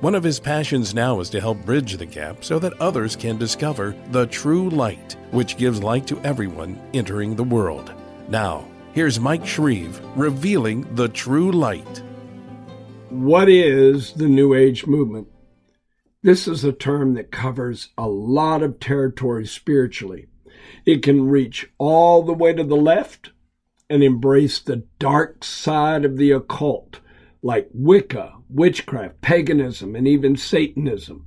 One of his passions now is to help bridge the gap so that others can discover the true light, which gives light to everyone entering the world. Now, here's Mike Shreve revealing the true light. What is the New Age movement? This is a term that covers a lot of territory spiritually. It can reach all the way to the left and embrace the dark side of the occult, like Wicca, witchcraft, paganism, and even Satanism.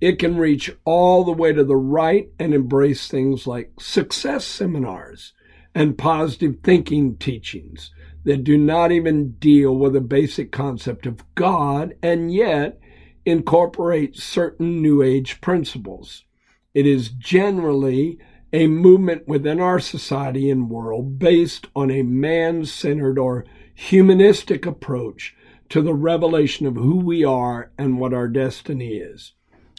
It can reach all the way to the right and embrace things like success seminars and positive thinking teachings that do not even deal with the basic concept of God and yet incorporate certain New Age principles. It is generally a movement within our society and world based on a man centered or humanistic approach to the revelation of who we are and what our destiny is.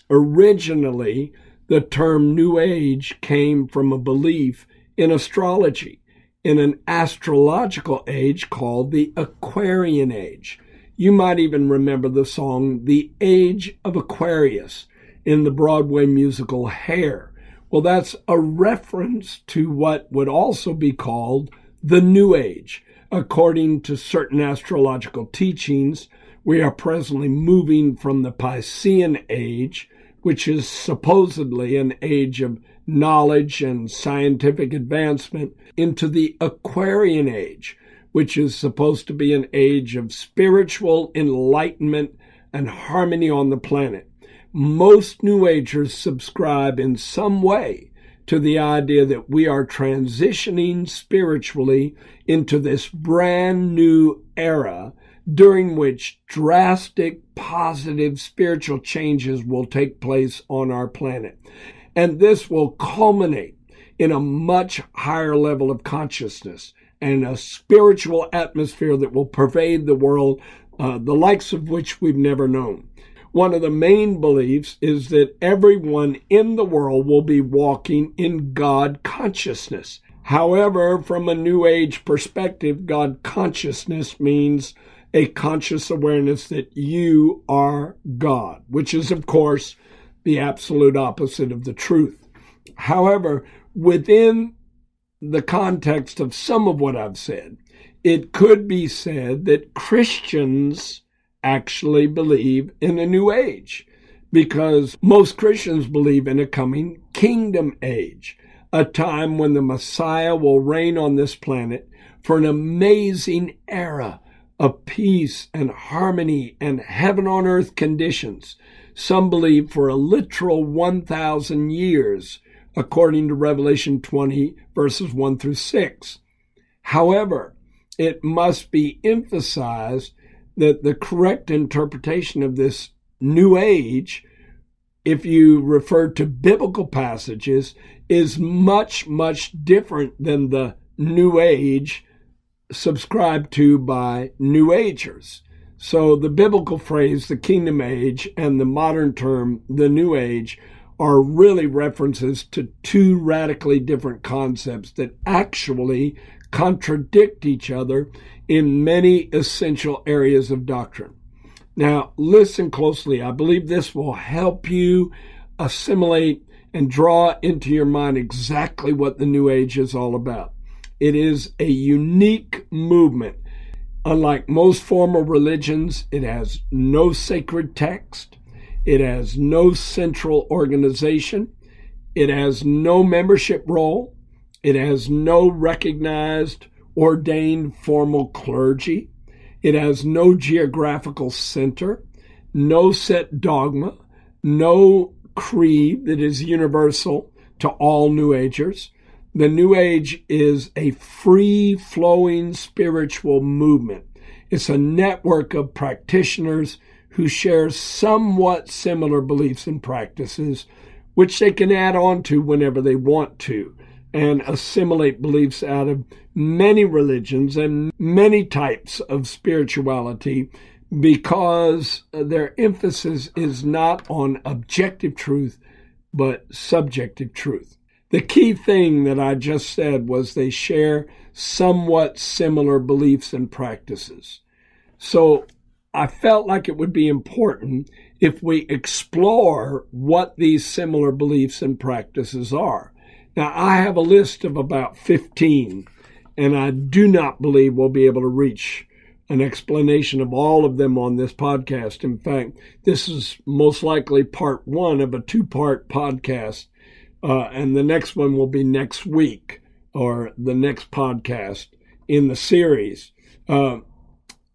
Originally, the term New Age came from a belief in astrology in an astrological age called the Aquarian Age. You might even remember the song The Age of Aquarius in the Broadway musical Hair well, that's a reference to what would also be called the New Age. According to certain astrological teachings, we are presently moving from the Piscean Age, which is supposedly an age of knowledge and scientific advancement, into the Aquarian Age, which is supposed to be an age of spiritual enlightenment and harmony on the planet. Most New Agers subscribe in some way to the idea that we are transitioning spiritually into this brand new era during which drastic positive spiritual changes will take place on our planet. And this will culminate in a much higher level of consciousness and a spiritual atmosphere that will pervade the world, uh, the likes of which we've never known one of the main beliefs is that everyone in the world will be walking in God consciousness. However, from a New Age perspective, God consciousness means a conscious awareness that you are God, which is, of course, the absolute opposite of the truth. However, within the context of some of what I've said, it could be said that Christians actually believe in a new age because most Christians believe in a coming kingdom age, a time when the Messiah will reign on this planet for an amazing era of peace and harmony and heaven on earth conditions. Some believe for a literal 1,000 years, according to Revelation 20, verses 1 through 6. However, it must be emphasized that the correct interpretation of this new age, if you refer to biblical passages, is much, much different than the new age subscribed to by new agers. So the biblical phrase, the kingdom age, and the modern term, the new age, are really references to two radically different concepts that actually contradict each other in many essential areas of doctrine. Now, listen closely. I believe this will help you assimilate and draw into your mind exactly what the New Age is all about. It is a unique movement. Unlike most formal religions, it has no sacred text, it has no central organization, it has no membership roll, it has no recognized ordained formal clergy. It has no geographical center, no set dogma, no creed that is universal to all New Agers. The New Age is a free flowing spiritual movement. It's a network of practitioners who share somewhat similar beliefs and practices, which they can add on to whenever they want to. And assimilate beliefs out of many religions and many types of spirituality because their emphasis is not on objective truth, but subjective truth. The key thing that I just said was they share somewhat similar beliefs and practices. So I felt like it would be important if we explore what these similar beliefs and practices are. Now, I have a list of about 15, and I do not believe we'll be able to reach an explanation of all of them on this podcast. In fact, this is most likely part one of a two part podcast, uh, and the next one will be next week or the next podcast in the series. Uh,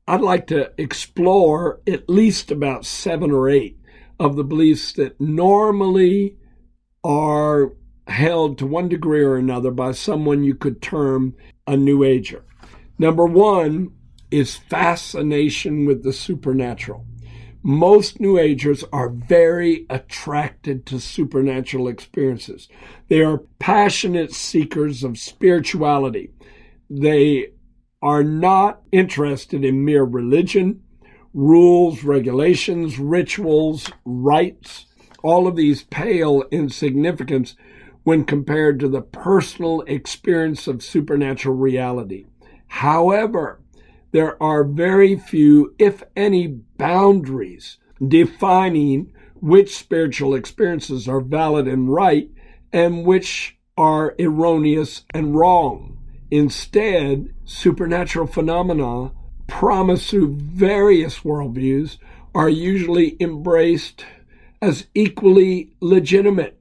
I'd like to explore at least about seven or eight of the beliefs that normally are held to one degree or another by someone you could term a New Ager. Number one is fascination with the supernatural. Most New Agers are very attracted to supernatural experiences. They are passionate seekers of spirituality. They are not interested in mere religion, rules, regulations, rituals, rites. All of these pale in significance when compared to the personal experience of supernatural reality. However, there are very few, if any, boundaries defining which spiritual experiences are valid and right and which are erroneous and wrong. Instead, supernatural phenomena promised through various worldviews are usually embraced as equally legitimate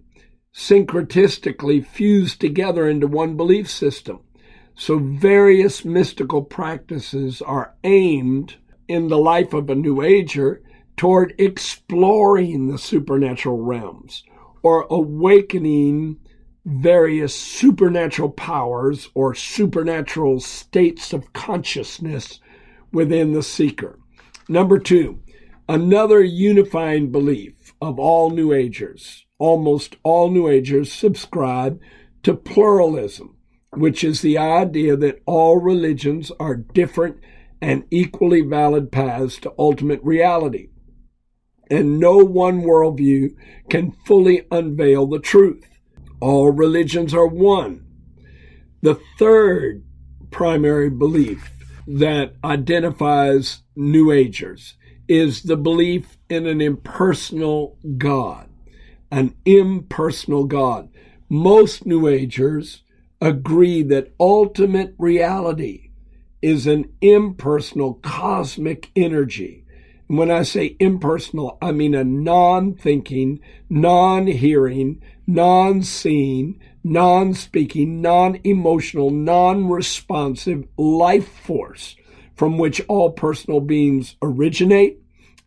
syncretistically fused together into one belief system. So various mystical practices are aimed in the life of a New Ager toward exploring the supernatural realms or awakening various supernatural powers or supernatural states of consciousness within the seeker. Number two, another unifying belief of all New Agers almost all New Agers subscribe to pluralism, which is the idea that all religions are different and equally valid paths to ultimate reality. And no one worldview can fully unveil the truth. All religions are one. The third primary belief that identifies New Agers is the belief in an impersonal God an impersonal God. Most New Agers agree that ultimate reality is an impersonal cosmic energy. When I say impersonal, I mean a non thinking, non hearing, non seeing, non speaking, non emotional, non responsive life force from which all personal beings originate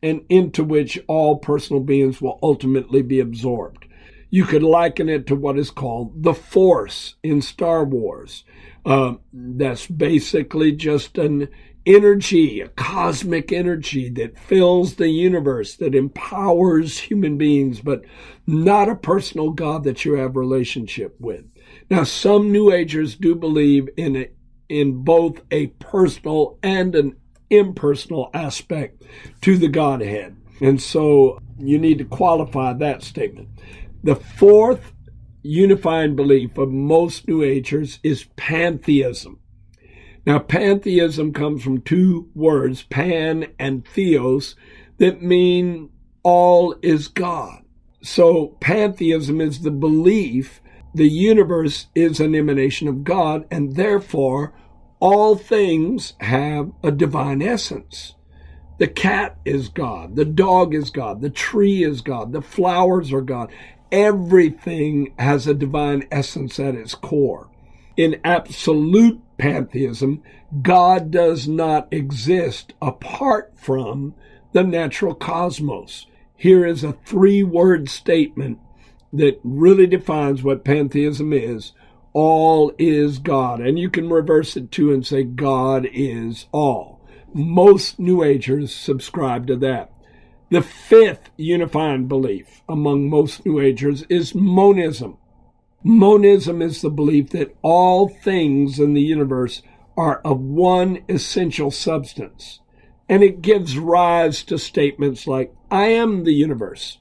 and into which all personal beings will ultimately be absorbed. You could liken it to what is called the Force in Star Wars. Uh, that's basically just an energy, a cosmic energy that fills the universe, that empowers human beings, but not a personal God that you have relationship with. Now, some New Agers do believe in a, in both a personal and an impersonal aspect to the Godhead. And so you need to qualify that statement. The fourth unifying belief of most New Agers is pantheism. Now, pantheism comes from two words, pan and theos, that mean all is God. So, pantheism is the belief the universe is an emanation of God, and therefore all things have a divine essence. The cat is God, the dog is God, the tree is God, the flowers are God. Everything has a divine essence at its core. In absolute pantheism, God does not exist apart from the natural cosmos. Here is a three word statement that really defines what pantheism is all is God. And you can reverse it too and say God is all. Most New Agers subscribe to that. The fifth unifying belief among most New Agers is monism. Monism is the belief that all things in the universe are of one essential substance. And it gives rise to statements like, I am the universe.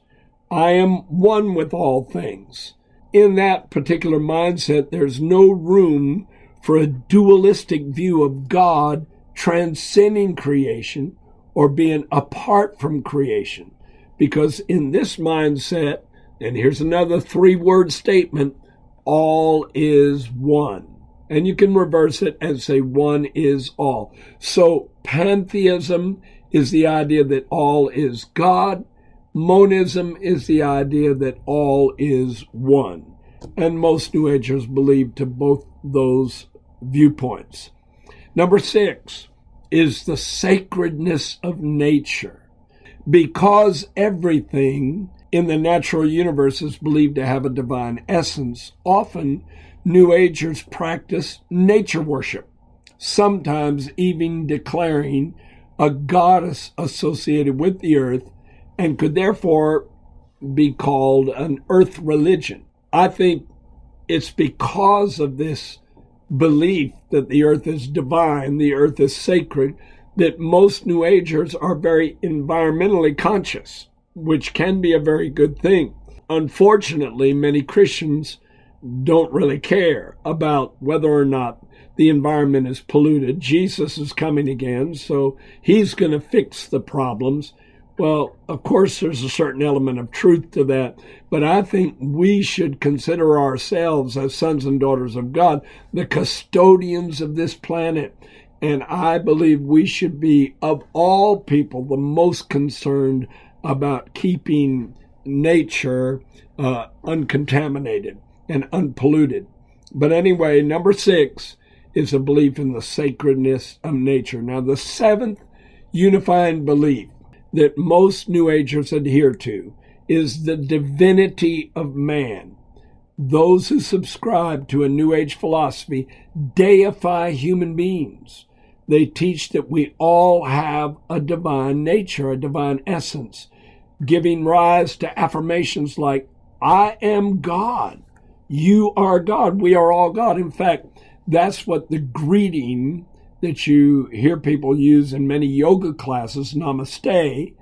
I am one with all things. In that particular mindset, there's no room for a dualistic view of God transcending creation or being apart from creation. Because in this mindset, and here's another three word statement all is one. And you can reverse it and say one is all. So pantheism is the idea that all is God. Monism is the idea that all is one. And most New Agers believe to both those viewpoints. Number six is the sacredness of nature. Because everything in the natural universe is believed to have a divine essence, often New Agers practice nature worship, sometimes even declaring a goddess associated with the earth and could therefore be called an earth religion. I think it's because of this belief that the earth is divine, the earth is sacred, that most New Agers are very environmentally conscious, which can be a very good thing. Unfortunately, many Christians don't really care about whether or not the environment is polluted. Jesus is coming again, so he's going to fix the problems. Well, of course, there's a certain element of truth to that, but I think we should consider ourselves as sons and daughters of God, the custodians of this planet. And I believe we should be, of all people, the most concerned about keeping nature uh, uncontaminated and unpolluted. But anyway, number six is a belief in the sacredness of nature. Now, the seventh unifying belief that most New Agers adhere to is the divinity of man. Those who subscribe to a New Age philosophy deify human beings. They teach that we all have a divine nature, a divine essence, giving rise to affirmations like, I am God. You are God. We are all God. In fact, that's what the greeting that you hear people use in many yoga classes, namaste,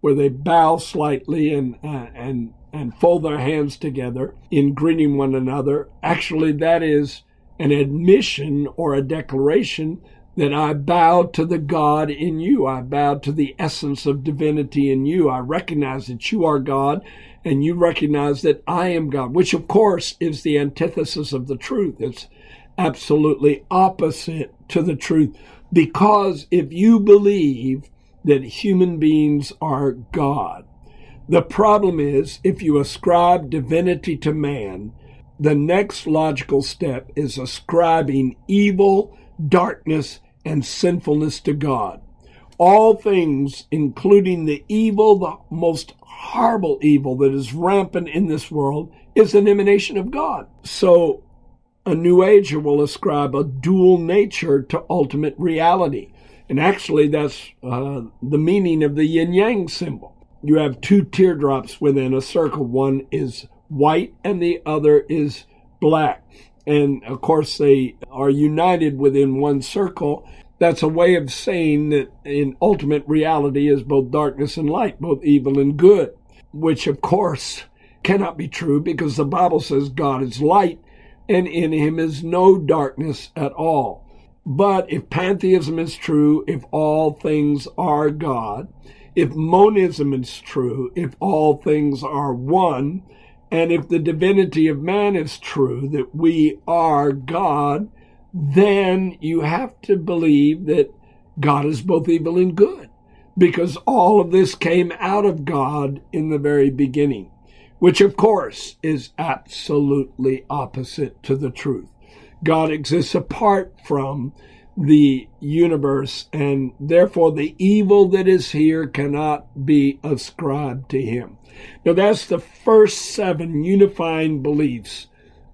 where they bow slightly and, uh, and, and fold their hands together in greeting one another. Actually, that is an admission or a declaration that I bow to the God in you. I bow to the essence of divinity in you. I recognize that you are God and you recognize that I am God, which of course is the antithesis of the truth. It's absolutely opposite to the truth because if you believe that human beings are God, the problem is if you ascribe divinity to man, the next logical step is ascribing evil, darkness, and sinfulness to God. All things, including the evil, the most horrible evil that is rampant in this world, is an emanation of God. So a New Ager will ascribe a dual nature to ultimate reality. And actually, that's uh, the meaning of the yin yang symbol. You have two teardrops within a circle. One is white and the other is black. And of course, they are united within one circle. That's a way of saying that in ultimate reality is both darkness and light, both evil and good, which of course cannot be true because the Bible says God is light and in him is no darkness at all. But if pantheism is true, if all things are God, if monism is true, if all things are one, and if the divinity of man is true, that we are God, then you have to believe that God is both evil and good, because all of this came out of God in the very beginning, which of course is absolutely opposite to the truth. God exists apart from the universe, and therefore the evil that is here cannot be ascribed to him. Now, that's the first seven unifying beliefs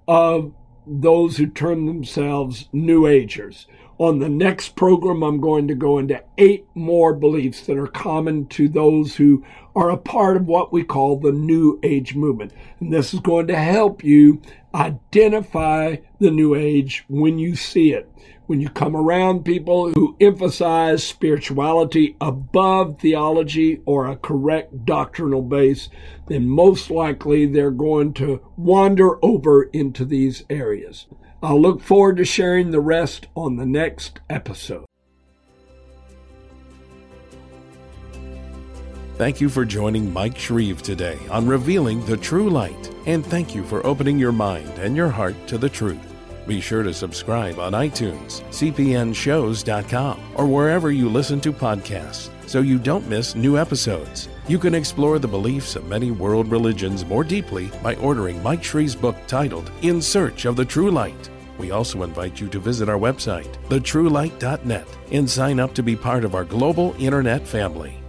of those who term themselves New Agers. On the next program, I'm going to go into eight more beliefs that are common to those who are a part of what we call the New Age movement. And this is going to help you Identify the New Age when you see it. When you come around people who emphasize spirituality above theology or a correct doctrinal base, then most likely they're going to wander over into these areas. I'll look forward to sharing the rest on the next episode. Thank you for joining Mike Shreve today on Revealing the True Light, and thank you for opening your mind and your heart to the truth. Be sure to subscribe on iTunes, cpnshows.com, or wherever you listen to podcasts so you don't miss new episodes. You can explore the beliefs of many world religions more deeply by ordering Mike Shreve's book titled In Search of the True Light. We also invite you to visit our website, thetruelight.net, and sign up to be part of our global internet family.